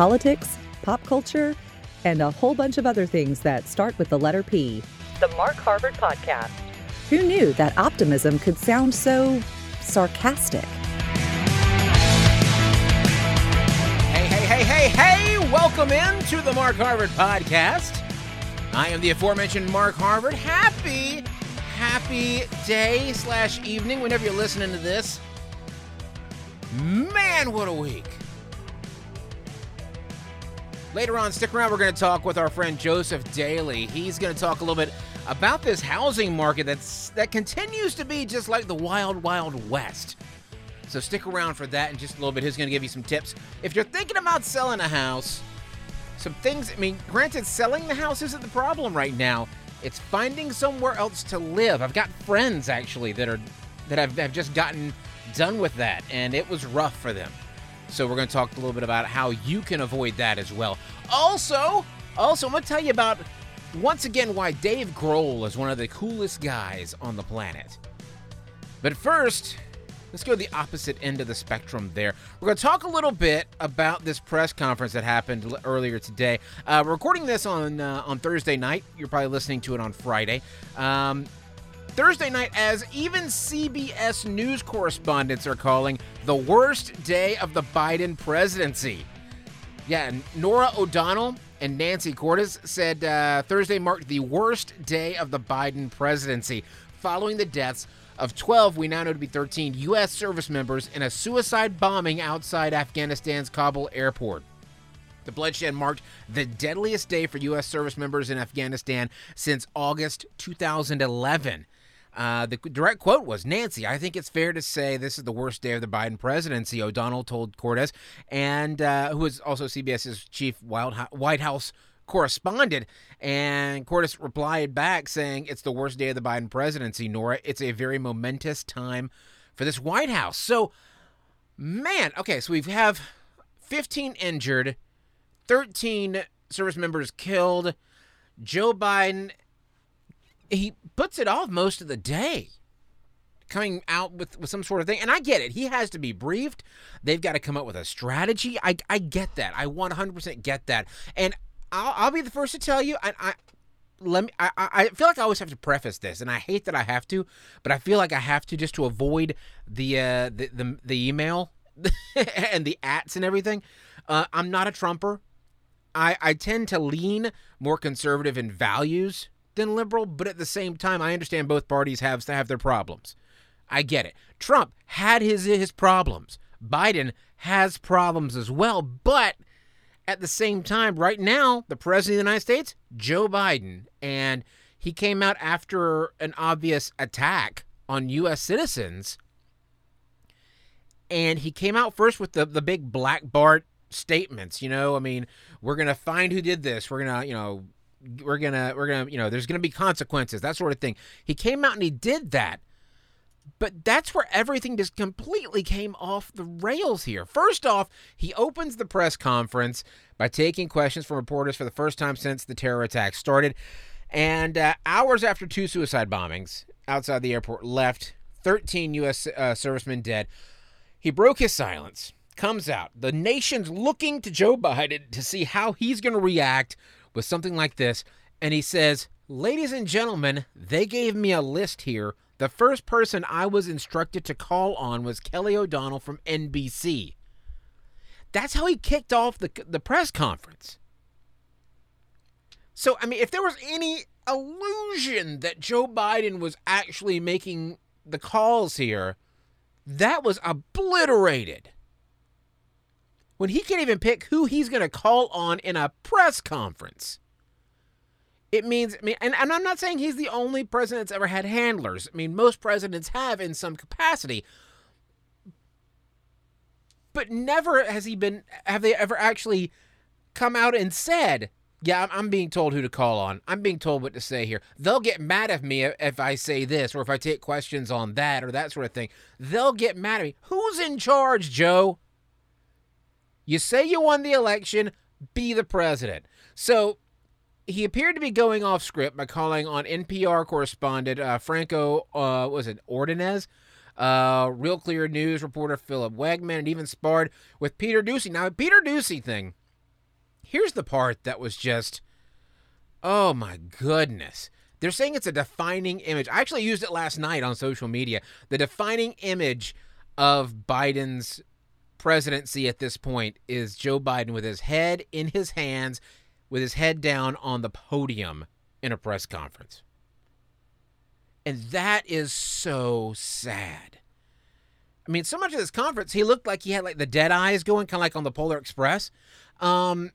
politics, pop culture, and a whole bunch of other things that start with the letter P. The Mark Harvard Podcast. Who knew that optimism could sound so sarcastic? Hey, hey, hey, hey, hey! Welcome in to the Mark Harvard Podcast. I am the aforementioned Mark Harvard. Happy, happy day slash evening whenever you're listening to this. Man, what a week! Later on, stick around. We're going to talk with our friend Joseph Daley. He's going to talk a little bit about this housing market that's that continues to be just like the wild, wild west. So stick around for that in just a little bit. He's going to give you some tips. If you're thinking about selling a house, some things. I mean, granted, selling the house isn't the problem right now. It's finding somewhere else to live. I've got friends actually that are that have, have just gotten done with that, and it was rough for them. So we're going to talk a little bit about how you can avoid that as well. Also, also I'm going to tell you about once again why Dave Grohl is one of the coolest guys on the planet. But first, let's go to the opposite end of the spectrum there. We're going to talk a little bit about this press conference that happened earlier today. Uh, we're recording this on uh, on Thursday night. You're probably listening to it on Friday. Um, Thursday night, as even CBS News correspondents are calling the worst day of the Biden presidency. Yeah, Norah O'Donnell and Nancy Cordes said uh, Thursday marked the worst day of the Biden presidency following the deaths of 12, we now know to be 13, U.S. service members in a suicide bombing outside Afghanistan's Kabul airport. The bloodshed marked the deadliest day for U.S. service members in Afghanistan since August 2011. Uh, the direct quote was Nancy, I think it's fair to say this is the worst day of the Biden presidency, O'Donnell told Cordes, and uh, who is also CBS's chief White House correspondent. And Cordes replied back saying, It's the worst day of the Biden presidency, Norah. It's a very momentous time for this White House. So, man, okay, so we have 15 injured, 13 service members killed. Joe Biden he puts it off most of the day coming out with, with some sort of thing. And I get it. He has to be briefed. They've got to come up with a strategy. I, I get that. I 100% get that. And I'll, I'll be the first to tell you, I, I let me I, I feel like I always have to preface this and I hate that I have to, but I feel like I have to just to avoid the uh the the, the email and the ats and everything. Uh, I'm not a Trumper. I, I tend to lean more conservative in values than liberal, but at the same time, I understand both parties have have their problems. I get it. Trump had his his problems. Biden has problems as well, but at the same time, right now, the president of the United States, Joe Biden, and he came out after an obvious attack on U.S. citizens. And he came out first with the, the big Black Bart statements. You know, I mean, we're going to find who did this. We're going to, you know, we're gonna we're gonna you know there's gonna be consequences that sort of thing. He came out and he did that. But that's where everything just completely came off the rails here. First off he opens the press conference by taking questions from reporters for the first time since the terror attack started. And uh, hours after two suicide bombings outside the airport left 13 u.s uh, servicemen dead he broke his silence comes out. The nation's looking to joe biden to see how he's going to react with something like this, and he says, Ladies and gentlemen, they gave me a list here. The first person I was instructed to call on was Kelly O'Donnell from NBC. That's how he kicked off the, the press conference. So, I mean, if there was any illusion that Joe Biden was actually making the calls here, that was obliterated when he can't even pick who he's going to call on in a press conference. It means, I mean, and, and I'm not saying he's the only president that's ever had handlers. I mean, most presidents have in some capacity. But never has he been, have they ever actually come out and said, yeah, I'm being told who to call on. I'm being told what to say here. They'll get mad at me if I say this or if I take questions on that or that sort of thing. They'll get mad at me. Who's in charge, Joe? You say you won the election, be the president. So he appeared to be going off script by calling on NPR correspondent uh, Franco, uh, was it Ordonez? Uh, Real Clear News reporter Philip Wegmann, and even sparred with Peter Doocy. Now, Peter Doocy thing, here's the part that was just, oh my goodness. They're saying it's a defining image. I actually used it last night on social media. The defining image of Biden's presidency at this point is Joe Biden with his head in his hands, with his head down on the podium in a press conference. And that is so sad. I mean, so much of this conference, he looked like he had like the dead eyes going, kind of like on the Polar Express. Um,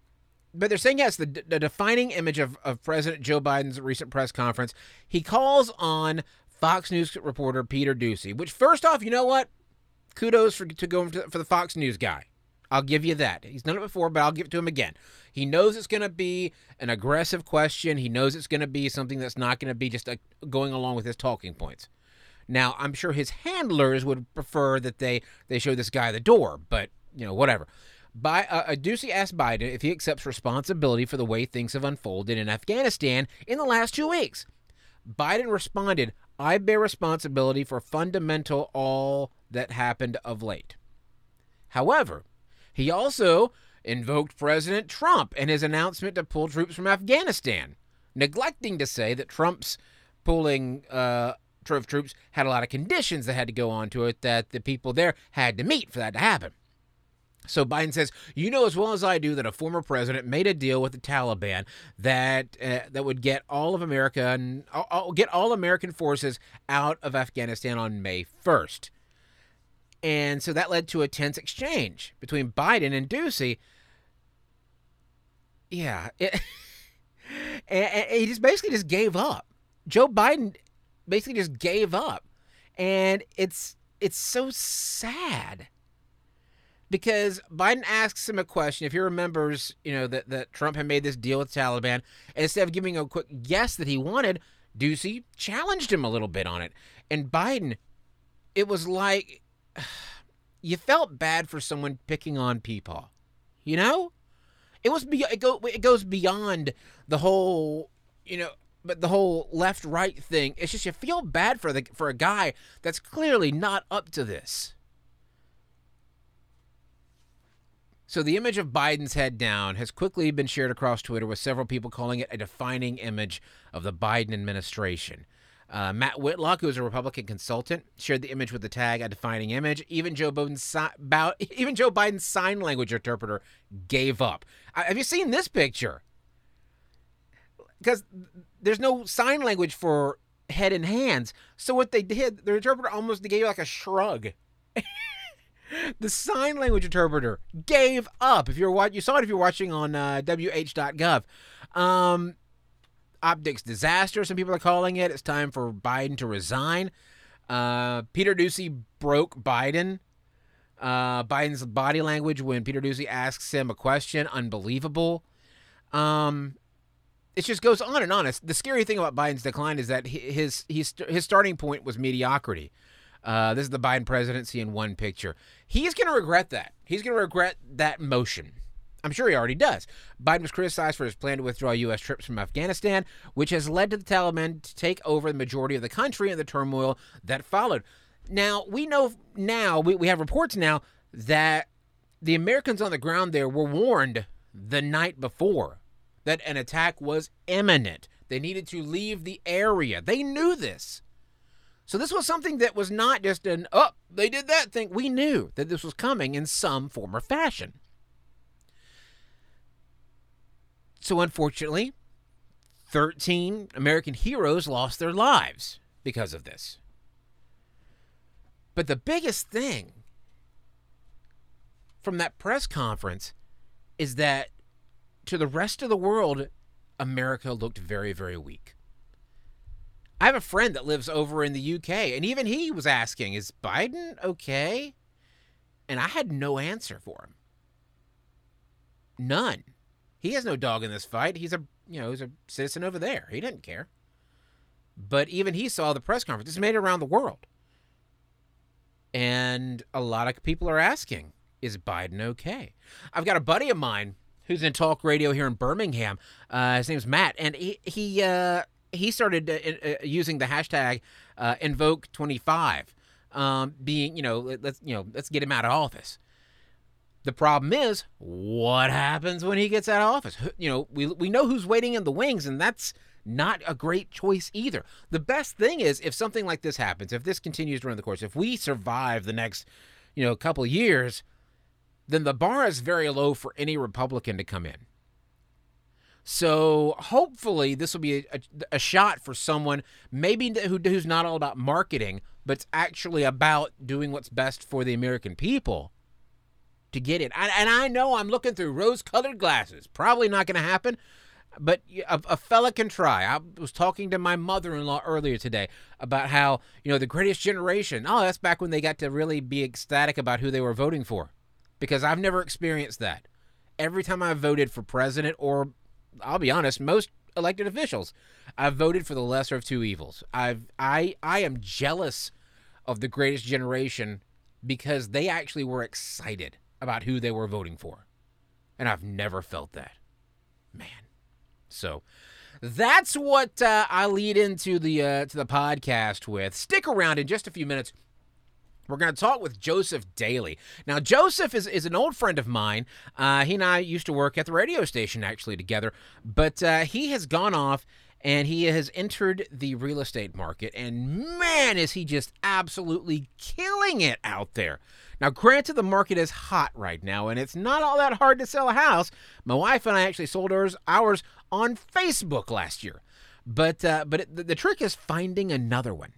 but they're saying yes, the, the defining image of, of President Joe Biden's recent press conference. He calls on Fox News reporter Peter Doocy. Which, first off, you know what? Kudos for to go for the Fox News guy. I'll give you that. He's done it before, but I'll give it to him again. He knows it's going to be an aggressive question. He knows it's going to be something that's not going to be just a, going along with his talking points. Now, I'm sure his handlers would prefer that they they show this guy the door, but you know, whatever. By, uh, Doocy asked Biden if he accepts responsibility for the way things have unfolded in Afghanistan in the last two weeks. Biden responded, I bear responsibility for fundamental all that happened of late. However, he also invoked President Trump and his announcement to pull troops from Afghanistan, neglecting to say that Trump's pulling uh, troops had a lot of conditions that had to go on to it that the people there had to meet for that to happen. So Biden says, "You know as well as I do that a former president made a deal with the Taliban that uh, that would get all of America and uh, get all American forces out of Afghanistan on May 1st." And so that led to a tense exchange between Biden and Doocy. Yeah, it, and, he just basically just gave up. Joe Biden basically just gave up. And it's it's so sad because Biden asks him a question. If he remembers, you know, that, that Trump had made this deal with Taliban, and instead of giving a quick yes that he wanted, Doocy challenged him a little bit on it. And Biden, it was like you felt bad for someone picking on Peepaw. You know? It was be- it, go- it goes beyond the whole, you know, but the whole left right thing, it's just you feel bad for the for a guy that's clearly not up to this. So the image of Biden's head down has quickly been shared across Twitter with several people calling it a defining image of the Biden administration. Uh, Matt Whitlock, who is a Republican consultant, shared the image with the tag "a defining image." Even Joe Biden's even Joe Biden's sign language interpreter gave up. Uh, have you seen this picture? because there's no sign language for head and hands. So what they did, the interpreter almost gave you like a shrug. the sign language interpreter gave up. If you're watching, you saw it if you're watching on uh, wh.gov. Um, optics disaster. Some people are calling it. It's time for Biden to resign. Uh, Peter Doocy broke Biden. Uh, Biden's body language when Peter Doocy asks him a question, unbelievable. Um, it just goes on and on. It's, the scary thing about Biden's decline is that his his his starting point was mediocrity. Uh, this is the Biden presidency in one picture. He's going to regret that. He's going to regret that motion. I'm sure he already does. Biden was criticized for his plan to withdraw U.S. troops from Afghanistan, which has led to the Taliban to take over the majority of the country and the turmoil that followed. Now, we know now, we, we have reports now that the Americans on the ground there were warned the night before that an attack was imminent. They needed to leave the area. They knew this. So this was something that was not just an, oh, they did that thing. We knew that this was coming in some form or fashion. So unfortunately, 13 American heroes lost their lives because of this. But the biggest thing from that press conference is that to the rest of the world, America looked very, very weak. I have a friend that lives over in the UK, and even he was asking, Is Biden okay? And I had no answer for him. None. He has no dog in this fight. He's a you know, he's a citizen over there. He didn't care. But even he saw the press conference. It's made around the world. And a lot of people are asking, is Biden okay? I've got a buddy of mine who's in talk radio here in Birmingham. Uh, his name's Matt, and he he uh, he started uh, uh using the hashtag uh, invoke twenty five, um, being you know let's you know let's get him out of office. The problem is, what happens when he gets out of office? You know, we, we know who's waiting in the wings, and that's not a great choice either. The best thing is if something like this happens, if this continues to run the course, if we survive the next, you know, couple years, then the bar is very low for any Republican to come in. So hopefully this will be a, a, a shot for someone maybe who, who's not all about marketing, but it's actually about doing what's best for the American people to get it. And, and I know I'm looking through rose colored glasses. Probably not going to happen, but a, a, fella can try. I was talking to my mother in law earlier today about how, you know, the greatest generation, oh, that's back when they got to really be ecstatic about who they were voting for. Because I've never experienced that. Every time I voted for president, or I'll be honest, most elected officials, I've voted for the lesser of two evils. I've I I am jealous of the greatest generation because they actually were excited about who they were voting for. And I've never felt that. Man. So that's what uh, I lead into the uh, to the podcast with. Stick around in just a few minutes. We're going to talk with Joseph Daley. Now, Joseph is, is an old friend of mine. Uh, he and I used to work at the radio station actually together, but uh, he has gone off and he has entered the real estate market. And man, is he just absolutely killing it out there. Now, granted, the market is hot right now, and it's not all that hard to sell a house. My wife and I actually sold ours, ours on Facebook last year. But uh, but it, the, the trick is finding another one.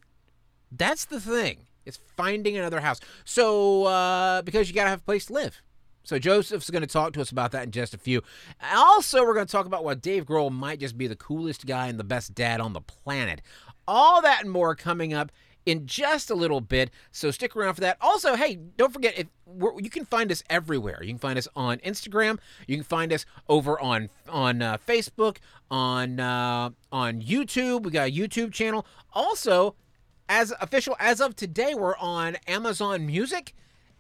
That's the thing. It's finding another house. So uh, because you gotta have a place to live. So Joseph's going to talk to us about that in just a few. Also, we're going to talk about why Dave Grohl might just be the coolest guy and the best dad on the planet. All that and more coming up in just a little bit. So stick around for that. Also, hey, don't forget if you can find us everywhere. You can find us on Instagram. You can find us over on on uh, Facebook, on uh, on YouTube. We got a YouTube channel. Also, as official as of today, we're on Amazon Music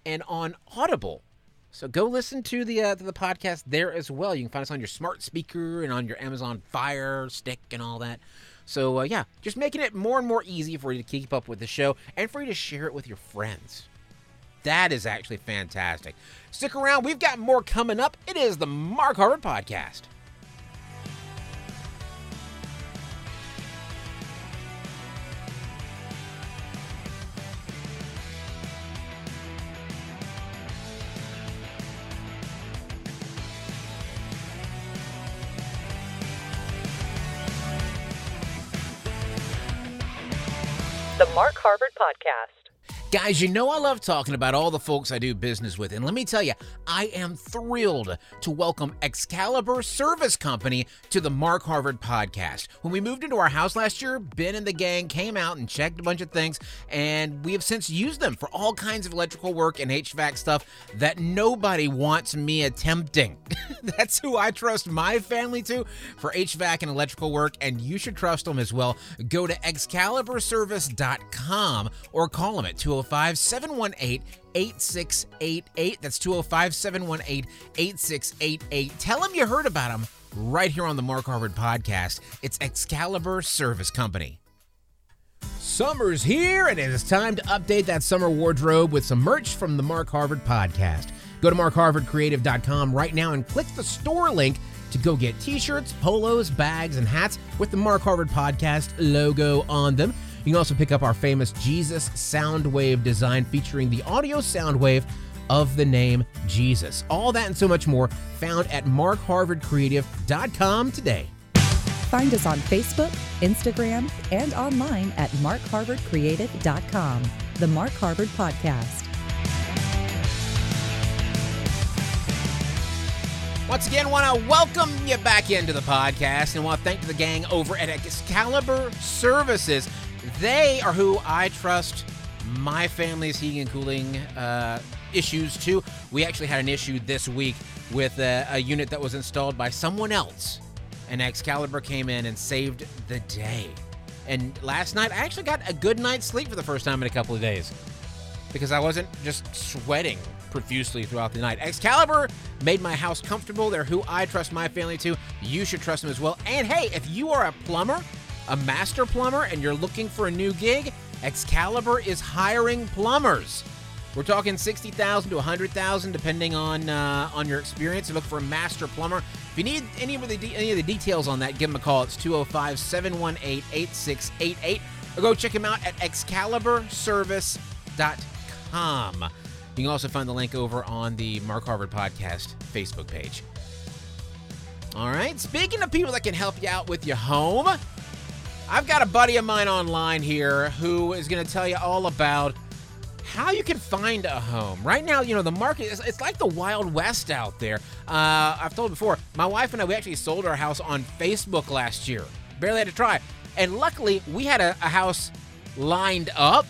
and on Audible. So go listen to the uh, to the podcast there as well. You can find us on your smart speaker and on your Amazon Fire Stick and all that. So, uh, yeah, just making it more and more easy for you to keep up with the show and for you to share it with your friends. That is actually fantastic. Stick around, we've got more coming up. It is the Mark Harvard Podcast. Mark Harvard Podcast. Guys, you know I love talking about all the folks I do business with, and let me tell you, I am thrilled to welcome Excalibur Service Company to the Mark Harvard podcast. When we moved into our house last year, Ben and the gang came out and checked a bunch of things, and we have since used them for all kinds of electrical work and HVAC stuff that nobody wants me attempting. That's who I trust my family to for HVAC and electrical work, and you should trust them as well. Go to excaliburservice.com or call them at 2 205 718 8688. That's 205 718 8688. Tell them you heard about them right here on the Mark Harvard podcast. It's Excalibur Service Company. Summer's here, and it is time to update that summer wardrobe with some merch from the Mark Harvard podcast. Go to markharvardcreative.com right now and click the store link to go get t shirts, polos, bags, and hats with the Mark Harvard podcast logo on them. You can also pick up our famous Jesus Soundwave design featuring the audio soundwave of the name Jesus. All that and so much more found at markharvardcreative.com today. Find us on Facebook, Instagram, and online at markharvardcreative.com. The Mark Harvard Podcast. Once again, want to welcome you back into the podcast and want to thank the gang over at Excalibur Services. They are who I trust my family's heating and cooling uh, issues to. We actually had an issue this week with a, a unit that was installed by someone else, and Excalibur came in and saved the day. And last night, I actually got a good night's sleep for the first time in a couple of days because I wasn't just sweating profusely throughout the night. Excalibur made my house comfortable. They're who I trust my family to. You should trust them as well. And hey, if you are a plumber, a master plumber, and you're looking for a new gig, Excalibur is hiring plumbers. We're talking 60,000 to 100,000 depending on uh, on your experience. Look for a master plumber. If you need any of the de- any of the details on that, give them a call. It's 205-718-8688 or go check them out at excaliburservice.com. You can also find the link over on the Mark Harvard Podcast Facebook page. All right, speaking of people that can help you out with your home, I've got a buddy of mine online here who is going to tell you all about how you can find a home. Right now, you know, the market is it's like the Wild West out there. Uh, I've told before, my wife and I, we actually sold our house on Facebook last year. Barely had to try. And luckily, we had a, a house lined up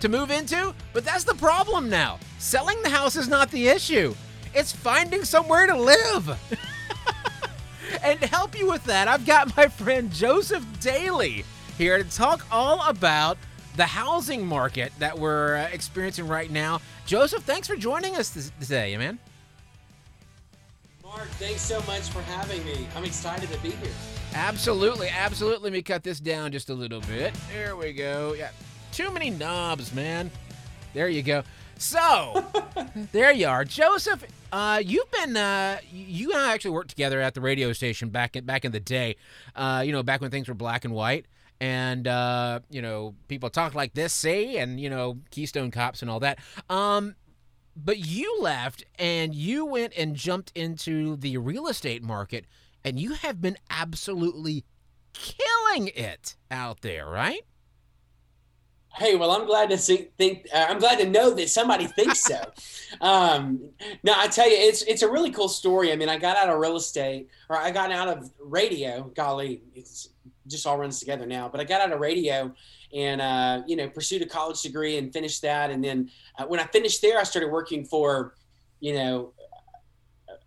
to move into, but that's the problem now. Selling the house is not the issue, it's finding somewhere to live. and to help you with that, I've got my friend Joseph Daley here to talk all about the housing market that we're uh, experiencing right now. Joseph, thanks for joining us this, today, man. Mark, thanks so much for having me. I'm excited to be here. Absolutely, absolutely. Let me cut this down just a little bit. There we go. Yeah, too many knobs, man. There you go. So, there you are, Joseph. Uh, you've been uh, you and I actually worked together at the radio station back in, back in the day. Uh, you know, back when things were black and white and uh, you know people talk like this, see, and you know Keystone Cops and all that. Um, but you left and you went and jumped into the real estate market, and you have been absolutely killing it out there, right? Hey, well, I'm glad to see, think. Uh, I'm glad to know that somebody thinks so. um, no, I tell you, it's it's a really cool story. I mean, I got out of real estate, or I got out of radio. Golly, it's just all runs together now. But I got out of radio and uh, you know pursued a college degree and finished that. And then uh, when I finished there, I started working for you know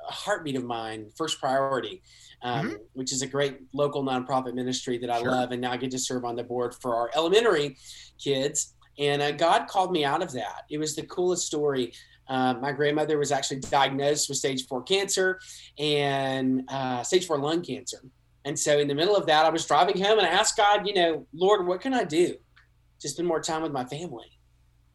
a heartbeat of mine, First Priority, um, mm-hmm. which is a great local nonprofit ministry that I sure. love. And now I get to serve on the board for our elementary kids. And uh, God called me out of that. It was the coolest story. Uh, my grandmother was actually diagnosed with stage four cancer and uh, stage four lung cancer. And so in the middle of that, I was driving home and I asked God, you know, Lord, what can I do to spend more time with my family?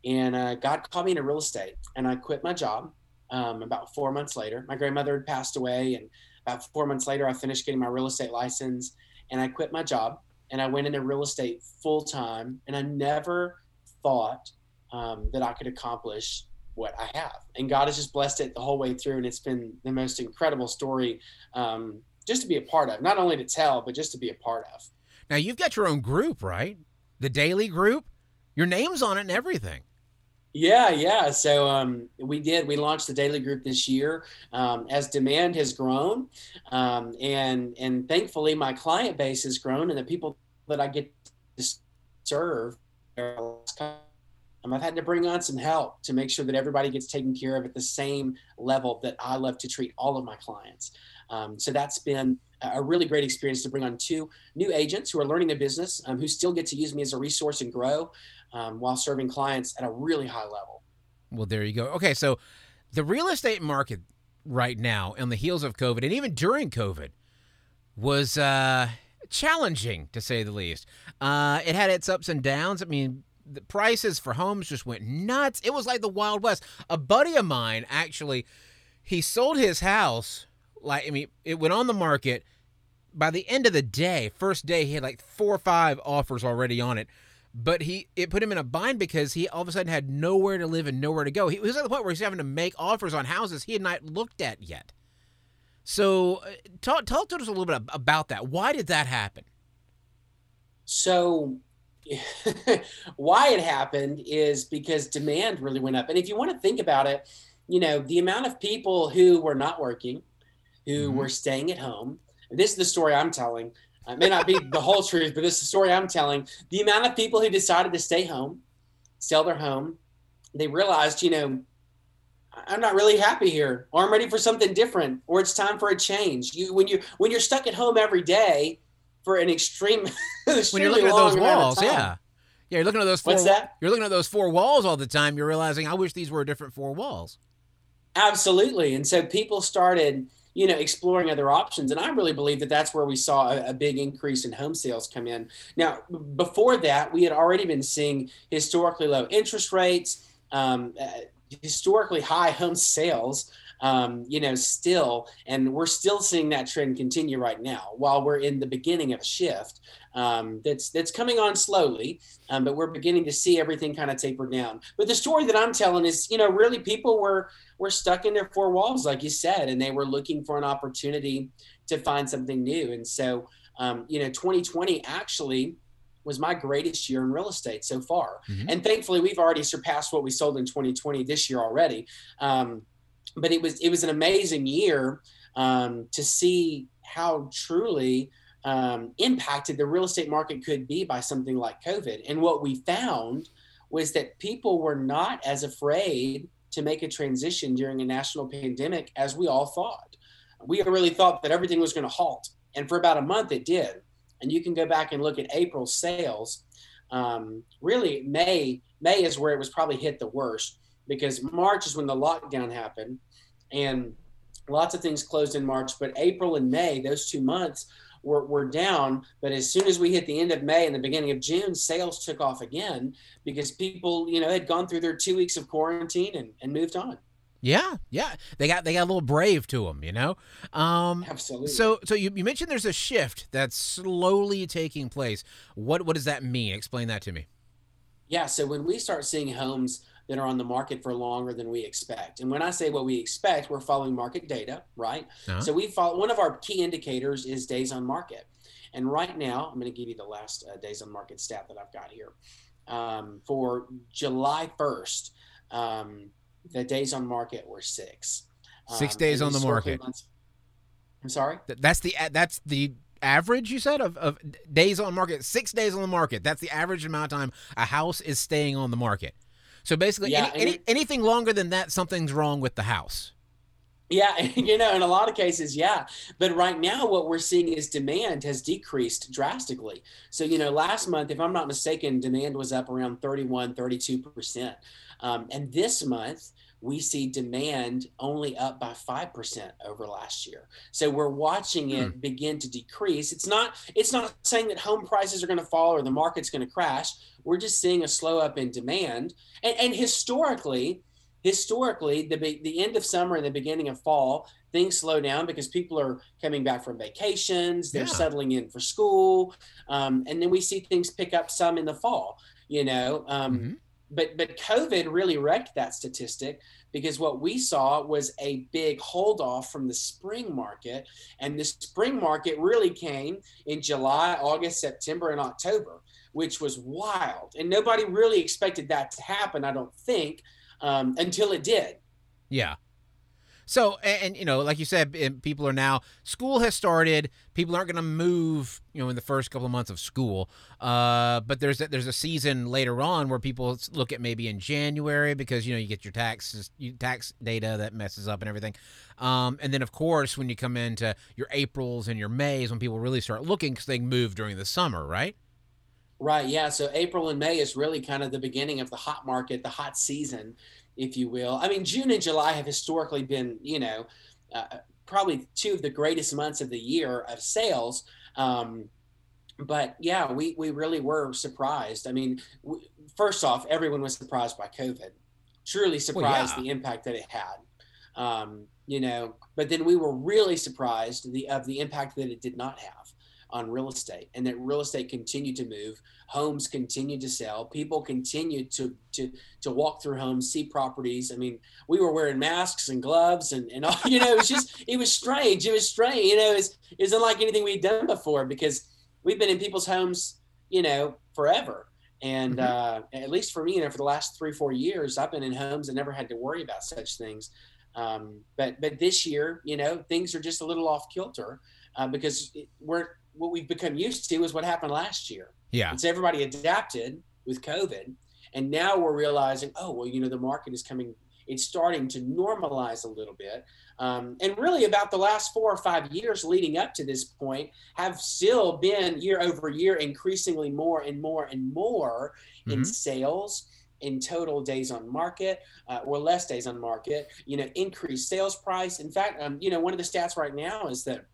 And uh, God called me into real estate and I quit my job um, about four months later. My grandmother had passed away. And about four months later, I finished getting my real estate license and I quit my job and I went into real estate full time. And I never thought um, that I could accomplish what I have. And God has just blessed it the whole way through. And it's been the most incredible story um, just to be a part of, not only to tell, but just to be a part of. Now you've got your own group, right? The Daley Group. Your name's on it and everything. Yeah, yeah. So um, we did. We launched the Daley Group this year um, as demand has grown, um, and and thankfully my client base has grown, and the people that I get to serve. Um, I've had to bring on some help to make sure that everybody gets taken care of at the same level that I love to treat all of my clients. Um, so that's been a really great experience to bring on two new agents who are learning the business, um, who still get to use me as a resource and grow um, while serving clients at a really high level. Well, there you go. Okay, so the real estate market right now, on the heels of COVID, and even during COVID, was uh, challenging to say the least. Uh, it had its ups and downs. I mean, the prices for homes just went nuts. It was like the Wild West. A buddy of mine actually, he sold his house like I mean, it went on the market. By the end of the day, first day, he had like four or five offers already on it. But he it put him in a bind because he all of a sudden had nowhere to live and nowhere to go. He was at the point where he's having to make offers on houses he had not looked at yet. So, uh, talk talk to us a little bit about that. Why did that happen? So, why it happened is because demand really went up. And if you want to think about it, you know, the amount of people who were not working, who mm-hmm. were staying at home. This is the story I'm telling. It may not be the whole truth, but this is the story I'm telling. The amount of people who decided to stay home, sell their home, they realized, you know, I'm not really happy here, or I'm ready for something different, or it's time for a change. You when you when you're stuck at home every day for an extreme, when you're looking at those walls, yeah, yeah, you're looking at those. Four, What's that? You're looking at those four walls all the time. You're realizing, I wish these were different four walls. Absolutely, and so people started you know, exploring other options. And I really believe that that's where we saw a, a, big increase in home sales come in. Now, before that, we had already been seeing historically low interest rates. um, uh, historically high home sales um, you know, still, and we're still seeing that trend continue right now while we're in the beginning of a shift um, that's that's coming on slowly, um, but we're beginning to see everything kind of taper down. But the story that I'm telling is, you know, really people were were stuck in their four walls, like you said, and they were looking for an opportunity to find something new. And so, um, you know, 2020 actually was my greatest year in real estate so far. Mm-hmm. And thankfully, we've already surpassed what we sold in 2020 this year already. Um, but it was it was an amazing year um, to see how truly um, impacted the real estate market could be by something like COVID. And what we found was that people were not as afraid to make a transition during a national pandemic as we all thought. We really thought that everything was going to halt, and for about a month it did. And you can go back and look at April sales. Um, really, May May is where it was probably hit the worst because March is when the lockdown happened, and lots of things closed in March. But April and May, those two months, were, were down. But as soon as we hit the end of May and the beginning of June, sales took off again because people, you know, had gone through their two weeks of quarantine and, and moved on. Yeah, yeah, they got they got a little brave to them, you know. Um, Absolutely. So, so you, you mentioned there's a shift that's slowly taking place. What what does that mean? Explain that to me. Yeah, so when we start seeing homes that are on the market for longer than we expect. And when I say what we expect, we're following market data, right? Uh-huh. So we follow one of our key indicators is days on market. And right now, I'm going to give you the last uh, days on market stat that I've got here. Um, for July 1st, um, the days on market were six. Six um, days on the market. Months, I'm sorry. That's the that's the average you said of, of days on market six days on the market that's the average amount of time a house is staying on the market so basically, yeah, any, any, it, anything longer than that, something's wrong with the house. Yeah, you know, in a lot of cases, yeah. But right now, what we're seeing is demand has decreased drastically. So, you know, last month, if I'm not mistaken, demand was up around 31, 32%. Um, and this month, we see demand only up by 5% over last year. So we're watching it hmm. begin to decrease. It's not it's not saying that home prices are going to fall or the market's going to crash. We're just seeing a slow up in demand. And, and historically, historically the the end of summer and the beginning of fall, things slow down because people are coming back from vacations, they're yeah. settling in for school, um, and then we see things pick up some in the fall. You know, um, mm-hmm but but COVID really wrecked that statistic because what we saw was a big hold off from the spring market, and the spring market really came in July, August, September, and October, which was wild, and nobody really expected that to happen. I don't think um, until it did. Yeah. So, and, and, you know, like you said, people are now school has started. People aren't going to move, you know, in the first couple of months of school. Uh, but there's a, there's a season later on where people look at maybe in January because you know you get your taxes, tax data that messes up and everything. Um, and then of course when you come into your Aprils and your Mays when people really start looking because they move during the summer, right? Right. Yeah. So April and May is really kind of the beginning of the hot market, the hot season if you will. I mean, June and July have historically been, you know, uh, probably two of the greatest months of the year of sales. Um, but yeah, we, we really were surprised. I mean, we, first off, everyone was surprised by COVID, truly surprised well, yeah. the impact that it had. Um, you know, but then we were really surprised the, of the impact that it did not have on real estate and that real estate continued to move homes continued to sell people continued to to to walk through homes see properties. I mean we were wearing masks and gloves and and all you know it was just it was strange it was strange you know it's it's unlike anything we'd done before because we've been in people's homes you know forever. And mm-hmm. uh, at least for me you know for the last three four years i've been in homes and never had to worry about such things. Um, but but this year you know things are just a little off kilter uh, because we're what we've become used to is what happened last year. Yeah. And so everybody adapted with COVID. And now we're realizing, oh, well, you know, the market is coming, it's starting to normalize a little bit. Um, and really, about the last four or five years leading up to this point have still been year over year increasingly more and more and more mm-hmm. in sales in total days on market uh, or less days on market you know increased sales price in fact um, you know one of the stats right now is that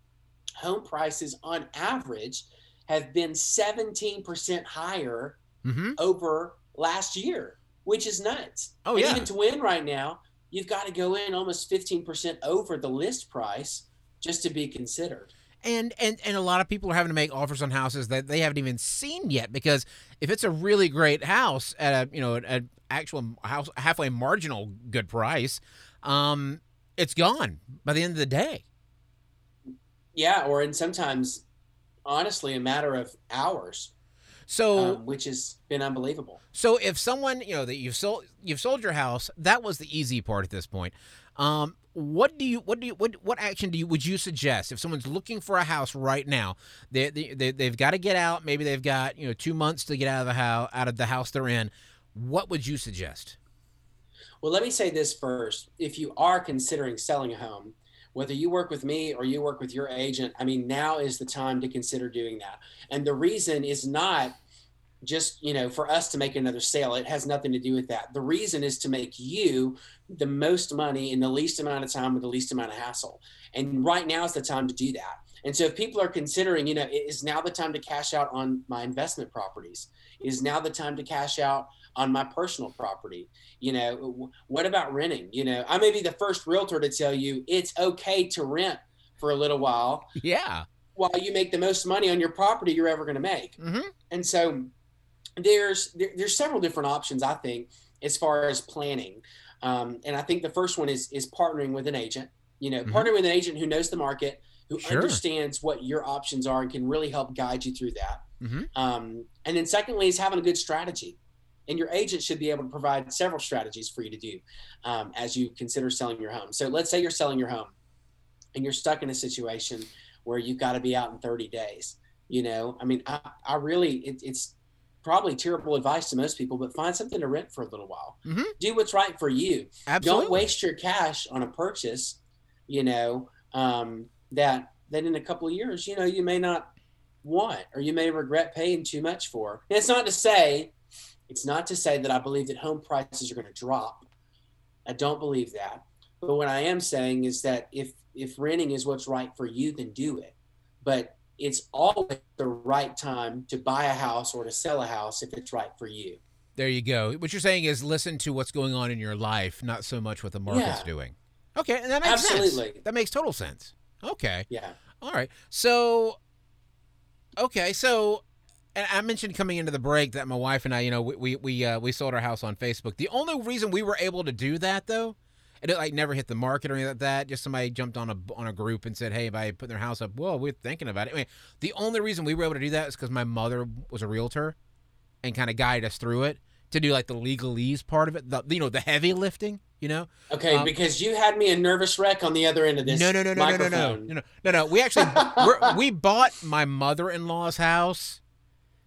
home prices on average have been 17% higher mm-hmm. over last year. which is nuts. Oh and yeah. Even to win right now, you've got to go in almost 15% over the list price just to be considered. and and and a lot of people are having to make offers on houses that they haven't even seen yet because if it's a really great house at a you know an actual house halfway marginal good price um it's gone by the end of the day Yeah, or in sometimes, honestly, a matter of hours, so um, which has been unbelievable. so if someone you know that you've sold you've sold your house that was the easy part at this point um what do you what do you what what action do you would you suggest if someone's looking for a house right now they, they, they they've got to get out maybe they've got you know two months to get out of the house out of the house they're in what would you suggest Well, let me say this first. If you are considering selling a home, whether you work with me or you work with your agent, I mean, now is the time to consider doing that. And the reason is not just, you know, for us to make another sale. It has nothing to do with that. The reason is to make you the most money in the least amount of time with the least amount of hassle. And right now is the time to do that. And so if people are considering, you know, is now the time to cash out on my investment properties? Is now the time to cash out on my personal property? You know, what about renting? You know, I may be the first realtor to tell you it's okay to rent for a little while yeah while you make the most money on your property you're ever going to make. mm-hmm. And so there's there, there's several different options I think as far as planning. Um, and I think the first one is is partnering with an agent. You know, Mhm. partnering with an agent who knows the market, who Sure. understands what your options are, and can really help guide you through that. Mm-hmm. Um, and then secondly is having a good strategy. And your agent should be able to provide several strategies for you to do um, as you consider selling your home. So let's say you're selling your home and you're stuck in a situation where you've got to be out in 30 days. You know, I mean, I, I really, it, it's probably terrible advice to most people, but find something to rent for a little while. Mhm. Do what's right for you. absolutely Don't waste your cash on a purchase, you know, um, that, that in a couple of years, you know, you may not want or you may regret paying too much for. And it's not to say, it's not to say that I believe that home prices are going to drop. I don't believe that. But what I am saying is that if if renting is what's right for you, then do it. But it's always the right time to buy a house or to sell a house if it's right for you. there you go what you're saying is listen to what's going on in your life not so much what the market's Yeah. doing okay and that makes sense that makes total sense okay Yeah. All right. So, okay. So, and I mentioned coming into the break that my wife and I, you know, we we we, uh, we sold our house on Facebook. The only reason we were able to do that, though, it like never hit the market or anything like that. Just somebody jumped on a on a group and said, "Hey, if I put their house up, well, we're thinking about it." I mean, the only reason we were able to do that is because my mother was a realtor, and kind of guided us through it to do like the legalese part of it, the you know the heavy lifting, you know. Okay, Um, because you had me a nervous wreck on the other end of this No, no, no, no, no, no, no, no, no, no, no. We actually we're, we bought my mother-in-law's house,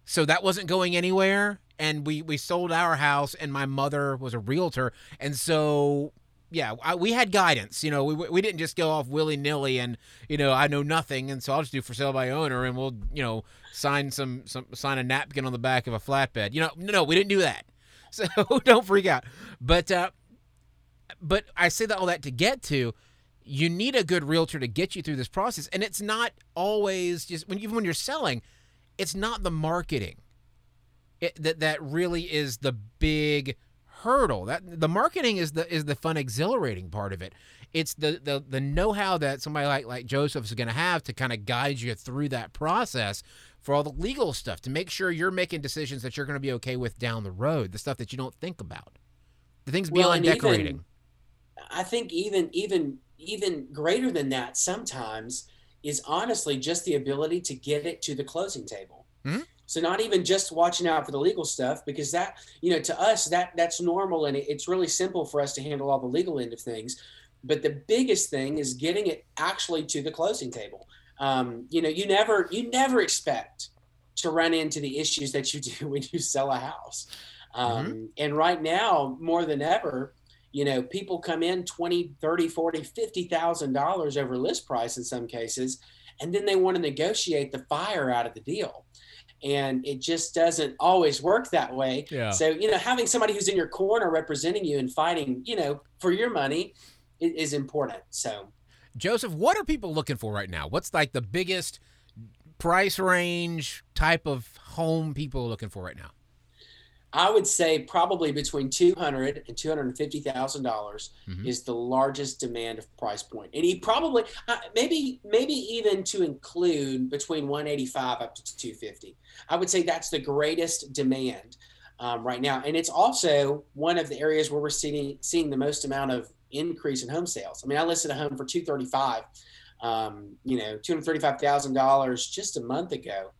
so that wasn't going anywhere. And we we sold our house, and my mother was a realtor, and so yeah, I, we had guidance. You know, we we didn't just go off willy nilly, and you know, I know nothing, and so I'll just do for sale by owner, and we'll you know sign some some sign a napkin on the back of a flatbed. You know, no, no, we didn't do that. So don't freak out. But uh, but I say that all that to get to you need a good realtor to get you through this process and it's not always just when even when you're selling it's not the marketing it, that that really is the big hurdle that the marketing is the is the fun exhilarating part of it it's the the, the know-how that somebody like like joseph is going to have to kind of guide you through that process for all the legal stuff to make sure you're making decisions that you're going to be okay with down the road the stuff that you don't think about the things Well, beyond and even- decorating I think even even even greater than that sometimes is honestly just the ability to get it to the closing table. Mhm. So not even just watching out for the legal stuff because that you know to us that that's normal and it's really simple for us to handle all the legal end of things. But the biggest thing is getting it actually to the closing table. Um, you know, you never you never expect to run into the issues that you do when you sell a house. Um, And right now, more than ever, you know people come in 20 30 40 50000 dollars over list price in some cases and then they want to negotiate the fire out of the deal and it just doesn't always work that way yeah so you know having somebody who's in your corner representing you and fighting you know for your money is, is important so Joseph, what are people looking for right now? What's like the biggest price range type of home people are looking for right now? I would say probably between two hundred and two hundred and fifty thousand dollars Mhm. is the largest demand of price point. point, and he probably uh, maybe maybe even to include between one eighty five up to two fifty. I would say that's the greatest demand um, right now, and it's also one of the areas where we're seeing seeing the most amount of increase in home sales. I mean, I listed a home for two thirty five, um, you know, two hundred thirty five thousand dollars just a month ago,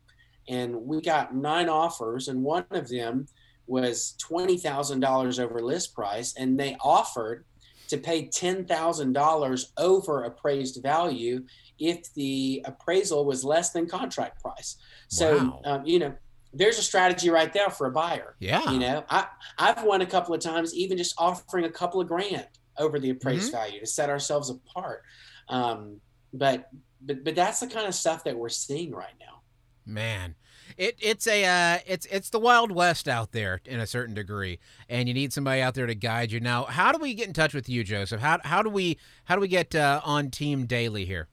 and we got nine offers, and one of them was twenty thousand dollars over list price, and they offered to pay ten thousand dollars over appraised value if the appraisal was less than contract price. So Wow. um, you know, there's a strategy right there for a buyer. Yeah. You know, I I've won a couple of times, even just offering a couple of grand over the appraised value to set ourselves apart. Um, but but but that's the kind of stuff that we're seeing right now. Man, it it's a uh, it's it's the wild west out there in a certain degree, and you need somebody out there to guide you. Now, how do we get in touch with you, Joseph? How how do we how do we get uh, on Team Daley here?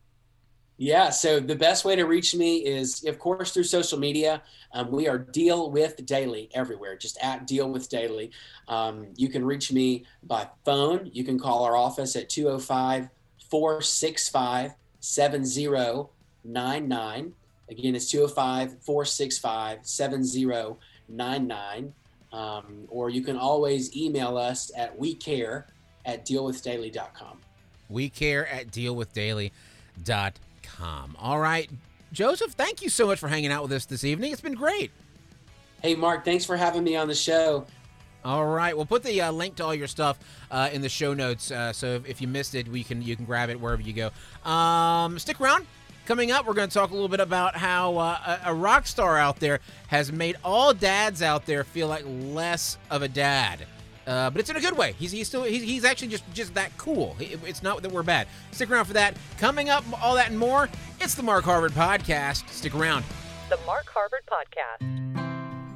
Yeah, so the best way to reach me is, of course, through social media. Um, we are Deal with Daley everywhere, just at Deal with Daley. Um, you can reach me by phone. You can call our office at 205 465 7099. Again, it's 205 465 7099. Um, Or you can always email us at wecare at dealwithdaley.com. We care at dealwithdaley.com. All right, Joseph, thank you so much for hanging out with us this evening. It's been great. Hey, Mark, thanks for having me on the show. All right, we'll put the uh, link to all your stuff uh, in the show notes. Uh, so if, if you missed it, we can you can grab it wherever you go. Um, stick around. Coming up, we're going to talk a little bit about how uh, a, rock star out there has made all dads out there feel like less of a dad. Uh, but it's in a good way. He's, he's still he's, he's actually just just that cool. It's not that we're bad. Stick around for that. Coming up, all that and more. It's the Mark Harvard podcast. Stick around. The Mark Harvard Podcast.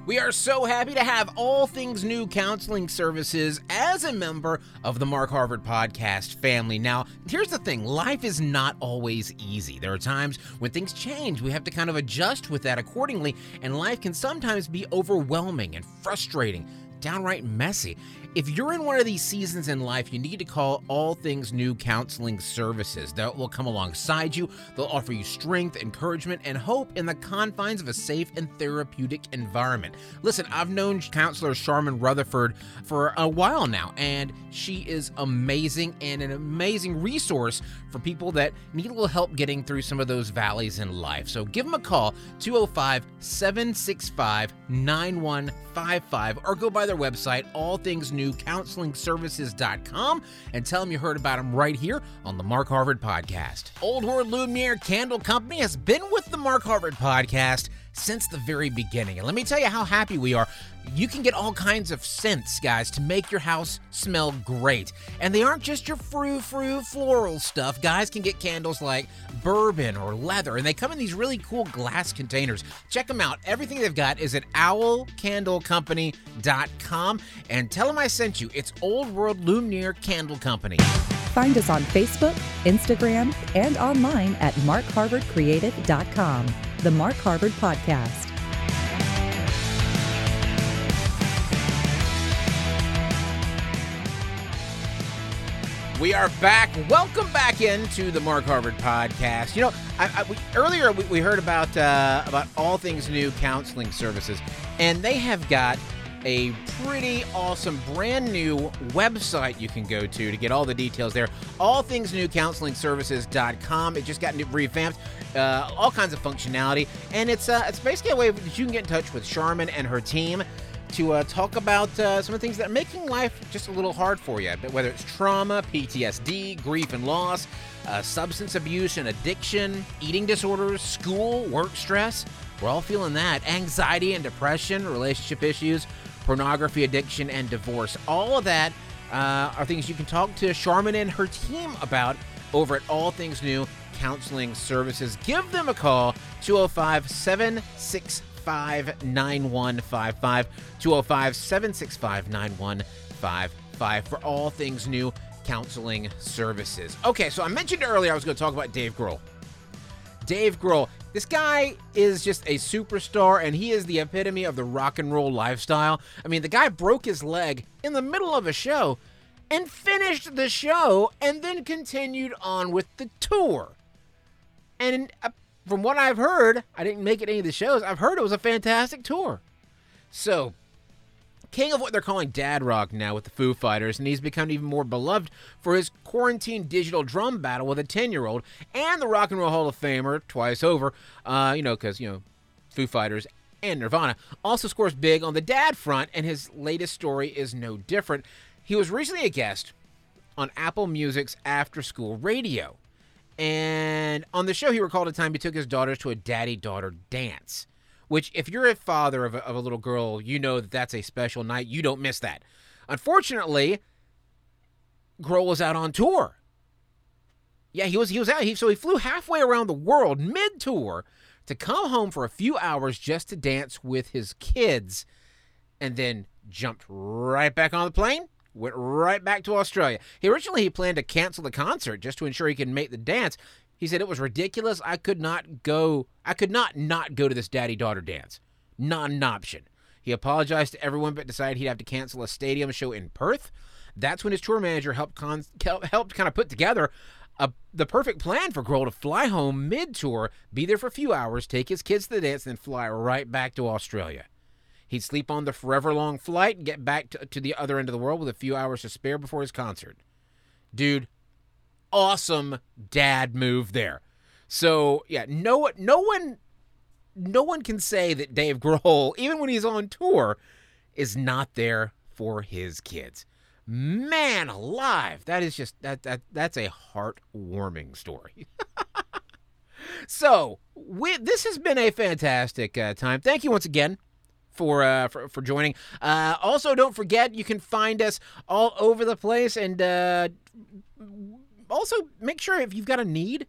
We are so happy to have All Things New Counseling Services as a member of the Mark Harvard Podcast family. Now, here's the thing life is not always easy. There are times when things change. We have to kind of adjust with that accordingly, and life can sometimes be overwhelming and frustrating, downright messy. If you're in one of these seasons in life, you need to call All Things New Counseling Services. They will come alongside you. They'll offer you strength, encouragement, and hope in the confines of a safe and therapeutic environment. Listen, I've known counselor Charmin Rutherford for a while now, and she is amazing and an amazing resource for people that need a little help getting through some of those valleys in life. So give them a call, 205 765 9155, or go by their website, allthingsnewcounselingservices.com, and tell them you heard about them right here on the Mark Harvard Podcast. Old World Lumiere Candle Company has been with the Mark Harvard Podcast since the very beginning. And let me tell you how happy we are. You can get all kinds of scents, guys, to make your house smell great. And they aren't just your frou frou floral stuff. Guys can get candles like bourbon or leather, and they come in these really cool glass containers. Check them out. Everything they've got is at owlcandlecompany.com. And tell them I sent you. It's Old World Lumiere Candle Company. Find us on Facebook, Instagram, and online at markharvardcreative.com. The Mark Harvard Podcast. We are back. Welcome back into the Mark Harvard podcast. You know, I, I, we, earlier we, we heard about uh, about all things new counseling services, and they have got a pretty awesome brand new website you can go to to get all the details there. All things new. It just got new, revamped, uh, all kinds of functionality, and it's uh, it's basically a way that you can get in touch with Charmin and her team to uh, talk about uh, some of the things that are making life just a little hard for you. Whether it's trauma, PTSD, grief and loss, uh, substance abuse and addiction, eating disorders, school, work stress, we're all feeling that. Anxiety and depression, relationship issues, pornography addiction, and divorce. All of that uh, are things you can talk to Charmin and her team about over at All Things New Counseling Services. Give them a call, 205 765 9155 205 765 9155 for all things new counseling services. Okay, so I mentioned earlier I was going to talk about Dave Grohl. Dave Grohl. This guy is just a superstar and he is the epitome of the rock and roll lifestyle. I mean, the guy broke his leg in the middle of a show and finished the show and then continued on with the tour. And uh, from what I've heard, I didn't make it any of the shows. I've heard it was a fantastic tour. So, king of what they're calling dad rock now with the Foo Fighters, and he's become even more beloved for his quarantine digital drum battle with a 10 year old and the Rock and Roll Hall of Famer twice over, uh, you know, because, you know, Foo Fighters and Nirvana. Also scores big on the dad front, and his latest story is no different. He was recently a guest on Apple Music's After School Radio. And on the show, he recalled a time he took his daughters to a daddy daughter dance which if you're a father of a, of a little girl, you know that that's a special night. You don't miss that. Unfortunately, Grohl was out on tour. Yeah, he was he was out. He, so he flew halfway around the world mid tour to come home for a few hours just to dance with his kids, and then jumped right back on the plane. Went right back to Australia. He originally he planned to cancel the concert just to ensure he could make the dance he said it was ridiculous. I could not go. I could not not go to this daddy daughter dance. Not an option. He apologized to everyone, but decided he'd have to cancel a stadium show in Perth. That's when his tour manager helped con- helped kind of put together a, the perfect plan for Grohl to fly home mid tour, be there for a few hours, take his kids to the dance, and then fly right back to Australia. He'd sleep on the forever long flight and get back to, to the other end of the world with a few hours to spare before his concert. Dude, awesome dad move there. So yeah, no no one no one can say that Dave Grohl, even when he's on tour, is not there for his kids. Man alive, that is just that that that's a heartwarming story. so we, this has been a fantastic uh, time. Thank you once again for uh, for, for joining. Uh, also, don't forget you can find us all over the place and. Also make sure if you've got a need,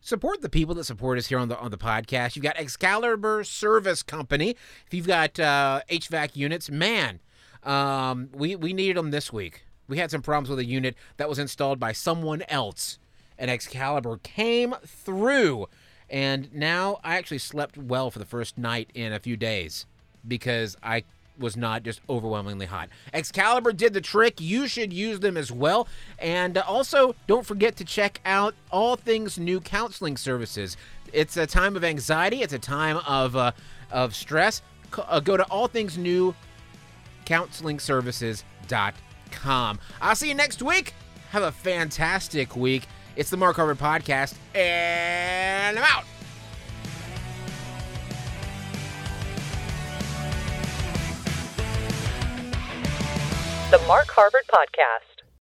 support the people that support us here on the on the podcast. You've got Excalibur Service Company. If you've got uh, HVAC units, man, um, we we needed them this week. We had some problems with a unit that was installed by someone else, and Excalibur came through. And now I actually slept well for the first night in a few days because I was not just overwhelmingly hot. Excalibur did the trick. You should use them as well. And uh, also, don't forget to check out all things new counseling services. It's a time of anxiety. It's a time of uh, of stress. Uh, go to all things new counseling counselingservices.com. I'll see you next week. Have a fantastic week. It's the Mark Harvard Podcast, and I'm out. The Mark Harvard Podcast.